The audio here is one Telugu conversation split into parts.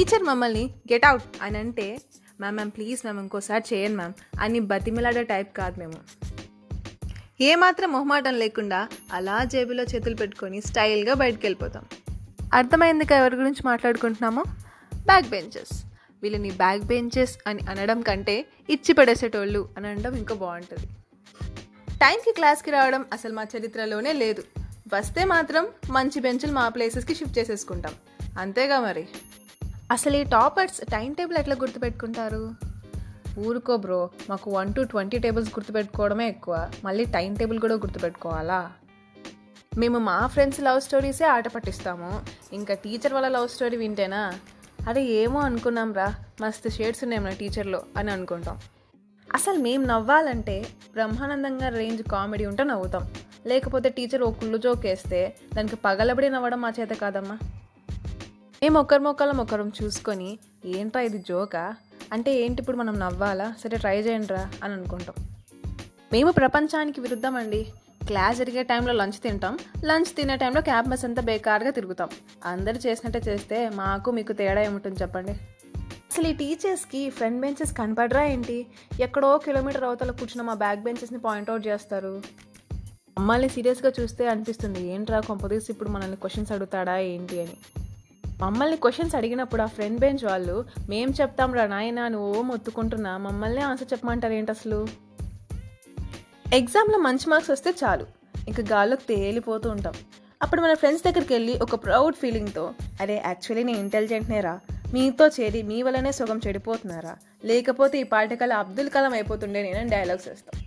టీచర్ మమ్మల్ని గెట్ అవుట్ అని అంటే మ్యామ్ మ్యామ్ ప్లీజ్ మ్యామ్ ఇంకోసారి చేయండి మ్యామ్ అని బతిమిలాడే టైప్ కాదు మేము. ఏమాత్రం మొహమాటం లేకుండా అలా జేబులో చేతులు పెట్టుకొని స్టైల్గా బయటకు వెళ్ళిపోతాం అర్థమైంది ఎవరి గురించి మాట్లాడుకుంటున్నామో? Back benches. వీళ్ళని బ్యాక్ బెంచెస్ అని అనడం కంటే ఇచ్చి పడేసేటోళ్ళు అని అనడం ఇంకా బాగుంటుంది. టైంకి క్లాస్కి రావడం అసలు మా చరిత్రలోనే లేదు. వస్తే మాత్రం మంచి బెంచులు మా ప్లేసెస్కి షిఫ్ట్ చేసేసుకుంటాం. అంతేగా మరి. అసలు ఈ టాపర్స్ టైం టేబుల్ ఎట్లా గుర్తుపెట్టుకుంటారు? ఊరుకో బ్రో మాకు వన్ టు ట్వంటీ టేబుల్స్ గుర్తుపెట్టుకోవడమే ఎక్కువ. మళ్ళీ టైం టేబుల్ కూడా గుర్తుపెట్టుకోవాలా? మేము మా ఫ్రెండ్స్ లవ్ స్టోరీసే ఆట పట్టిస్తాము. ఇంకా టీచర్ వాళ్ళ లవ్ స్టోరీ వింటేనా? అరే ఏమో అనుకున్నాం రా. మస్తు షేడ్స్ ఉన్నాయి మన టీచర్లో అని అనుకుంటాం. అసలు మేము నవ్వాలంటే బ్రహ్మానందంగా రేంజ్ కామెడీ ఉంటే నవ్వుతాం. లేకపోతే టీచర్ ఓ కుళ్ళు జోక్ వేస్తే దానికి పగలబడి నవ్వడం మా చేత కాదమ్మా. మేము ఒకరి మొక్కలం ఒకరం చూసుకొని ఏంట్రా ఇది జోకా? అంటే ఏంటి ఇప్పుడు మనం నవ్వాలా? సరే ట్రై చేయండి రా అని అనుకుంటాం. మేము ప్రపంచానికి విరుద్ధమండి. క్లాస్ జరిగే టైంలో లంచ్ తింటాం. లంచ్ తినే టైంలో క్యాంపస్ అంతా బేకార్గా తిరుగుతాం. అందరు చేసినట్టే చేస్తే మాకు మీకు తేడా ఏముంటుంది చెప్పండి? అసలు ఈ టీచర్స్కి ఫ్రంట్ బెంచెస్ కనపడరా ఏంటి? ఎక్కడో కిలోమీటర్ అవతల కూర్చున్న మా బ్యాక్ బెంచెస్ని పాయింట్అవుట్ చేస్తారు. మమ్మల్ని సీరియస్గా చూస్తే అనిపిస్తుంది ఏంట్రా కొంపదీసి ఇప్పుడు మనల్ని క్వశ్చన్స్ అడుగుతాడా ఏంటి అని. మమ్మల్ని క్వశ్చన్స్ అడిగినప్పుడు ఆ ఫ్రెండ్ బెంచ్ వాళ్ళు మేం చెప్తాం రా నాయన నువ్వు మొత్తుకుంటున్నా మమ్మల్ని ఆన్సర్ చెప్పమంటారు ఏంటి అసలు? ఎగ్జామ్లో మంచి మార్క్స్ వస్తే చాలు. ఇంకా గాల్లోకి తేలిపోతూ ఉంటాం. అప్పుడు మన ఫ్రెండ్స్ దగ్గరికి వెళ్ళి ఒక ప్రౌడ్ ఫీలింగ్తో అరే యాక్చువల్లీ నేను ఇంటెలిజెంట్నేరా మీతో చేరి మీ వల్లనే సుగం చెడిపోతున్నారా? లేకపోతే ఈ పాఠకాల అబ్దుల్ కలాం అయిపోతుండే నేను డైలాగ్స్ వేస్తాం.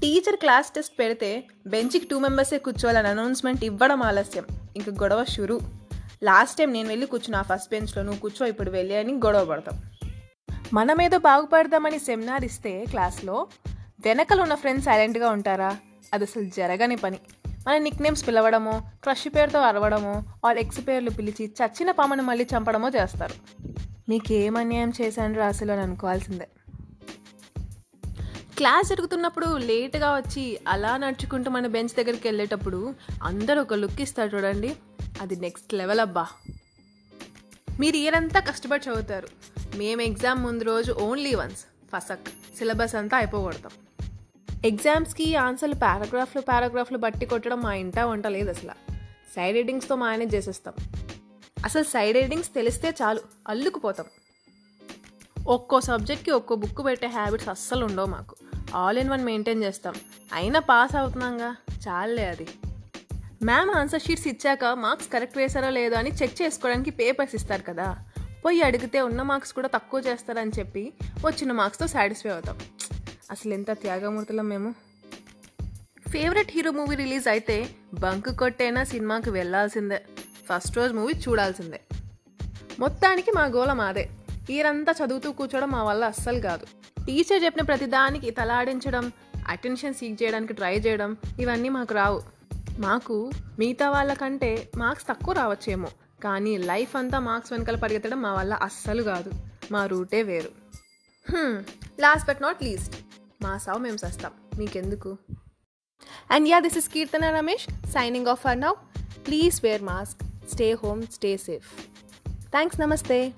టీచర్ క్లాస్ టెస్ట్ పెడితే బెంచ్కి టూ మెంబర్సే కూర్చోవాలని అనౌన్స్మెంట్ ఇవ్వడం ఆలస్యం. ఇంక గొడవ షురూ. లాస్ట్ టైం నేను వెళ్ళి కూర్చున్నా ఫస్ట్ బెంచ్లో నువ్వు కూర్చో ఇప్పుడు వెళ్ళి అని గొడవ పడతాం. మనమేదో బాగుపడదామని సెమినార్ ఇస్తే క్లాస్లో వెనకలు ఉన్న ఫ్రెండ్స్ సైలెంట్గా ఉంటారా? అది అసలు జరగని పని. మన నిక్ నేమ్స్ పిలవడమో క్రష్ పేరుతో అరవడమో ఆర్ ఎక్స్ పేర్లు పిలిచి చచ్చిన పామను మళ్ళీ చంపడమో చేస్తారు. మీకు ఏం అన్యాయం చేశాను అసలు అని అనుకోవాల్సిందే. క్లాస్ జరుగుతున్నప్పుడు లేట్గా వచ్చి అలా నడుచుకుంటూ మన బెంచ్ దగ్గరికి వెళ్ళేటప్పుడు అందరూ ఒక లుక్ ఇస్తారు చూడండి. అది నెక్స్ట్ లెవెల్ అబ్బా. మీరు ఇయర్ అంతా కష్టపడి చదువుతారు. మేము ఎగ్జామ్ ముందు రోజు ఓన్లీ వన్స్ ఫసక్. సిలబస్ అంతా అయిపోగొడతాం. ఎగ్జామ్స్కి ఆన్సర్లు పారాగ్రాఫ్లు పారాగ్రాఫ్లు బట్టి కొట్టడం మా ఇంటా వంట లేదు అసలు. సైడ్ రీడింగ్స్తో మేనేజ్ చేసేస్తాం. అసలు సైడ్ రీడింగ్స్ తెలిస్తే చాలు అల్లుకుపోతాం. ఒక్కో సబ్జెక్ట్కి ఒక్కో బుక్ పెట్టే హ్యాబిట్స్ అస్సలు ఉండవు మాకు. ఆల్ ఇన్ వన్ మెయింటైన్ చేస్తాం. అయినా పాస్ అవుతున్నాంగా? చాలే అది. మ్యామ్ ఆన్సర్ షీట్స్ ఇచ్చాక మార్క్స్ కరెక్ట్ వేశారో లేదో అని చెక్ చేసుకోవడానికి పేపర్స్ ఇస్తారు కదా. పోయి అడిగితే ఉన్న మార్క్స్ కూడా తక్కువ చేస్తారని చెప్పి వచ్చిన మార్క్స్తో సాటిస్ఫై అవుతాం. అసలు ఎంత త్యాగమూర్తులం మేము. ఫేవరెట్ హీరో మూవీ రిలీజ్ అయితే బంక్ కొట్టైనా సినిమాకి వెళ్ళాల్సిందే. ఫస్ట్ రోజు మూవీ చూడాల్సిందే. మొత్తానికి మా గోల మాదే. ఈరంతా చదువుతూ కూర్చోవడం మా వల్ల అస్సలు కాదు. టీచర్ చెప్పిన ప్రతిదానికి తలాడించడం అటెన్షన్ సీక్ చేయడానికి ట్రై చేయడం ఇవన్నీ మాకు రావు. మాకు మిగతా వాళ్ళకంటే మార్క్స్ తక్కువ రావచ్చేమో. కానీ లైఫ్ అంతా మార్క్స్ వెనకాల పరిగెత్తడం మా వల్ల అస్సలు కాదు. మా రూటే వేరు. లాస్ట్ బట్ నాట్ లీస్ట్ మా సావు మేము సస్తాం. మీకెందుకు? And yeah this is Keerthana Ramesh signing off for now please wear mask stay home stay safe thanks నమస్తే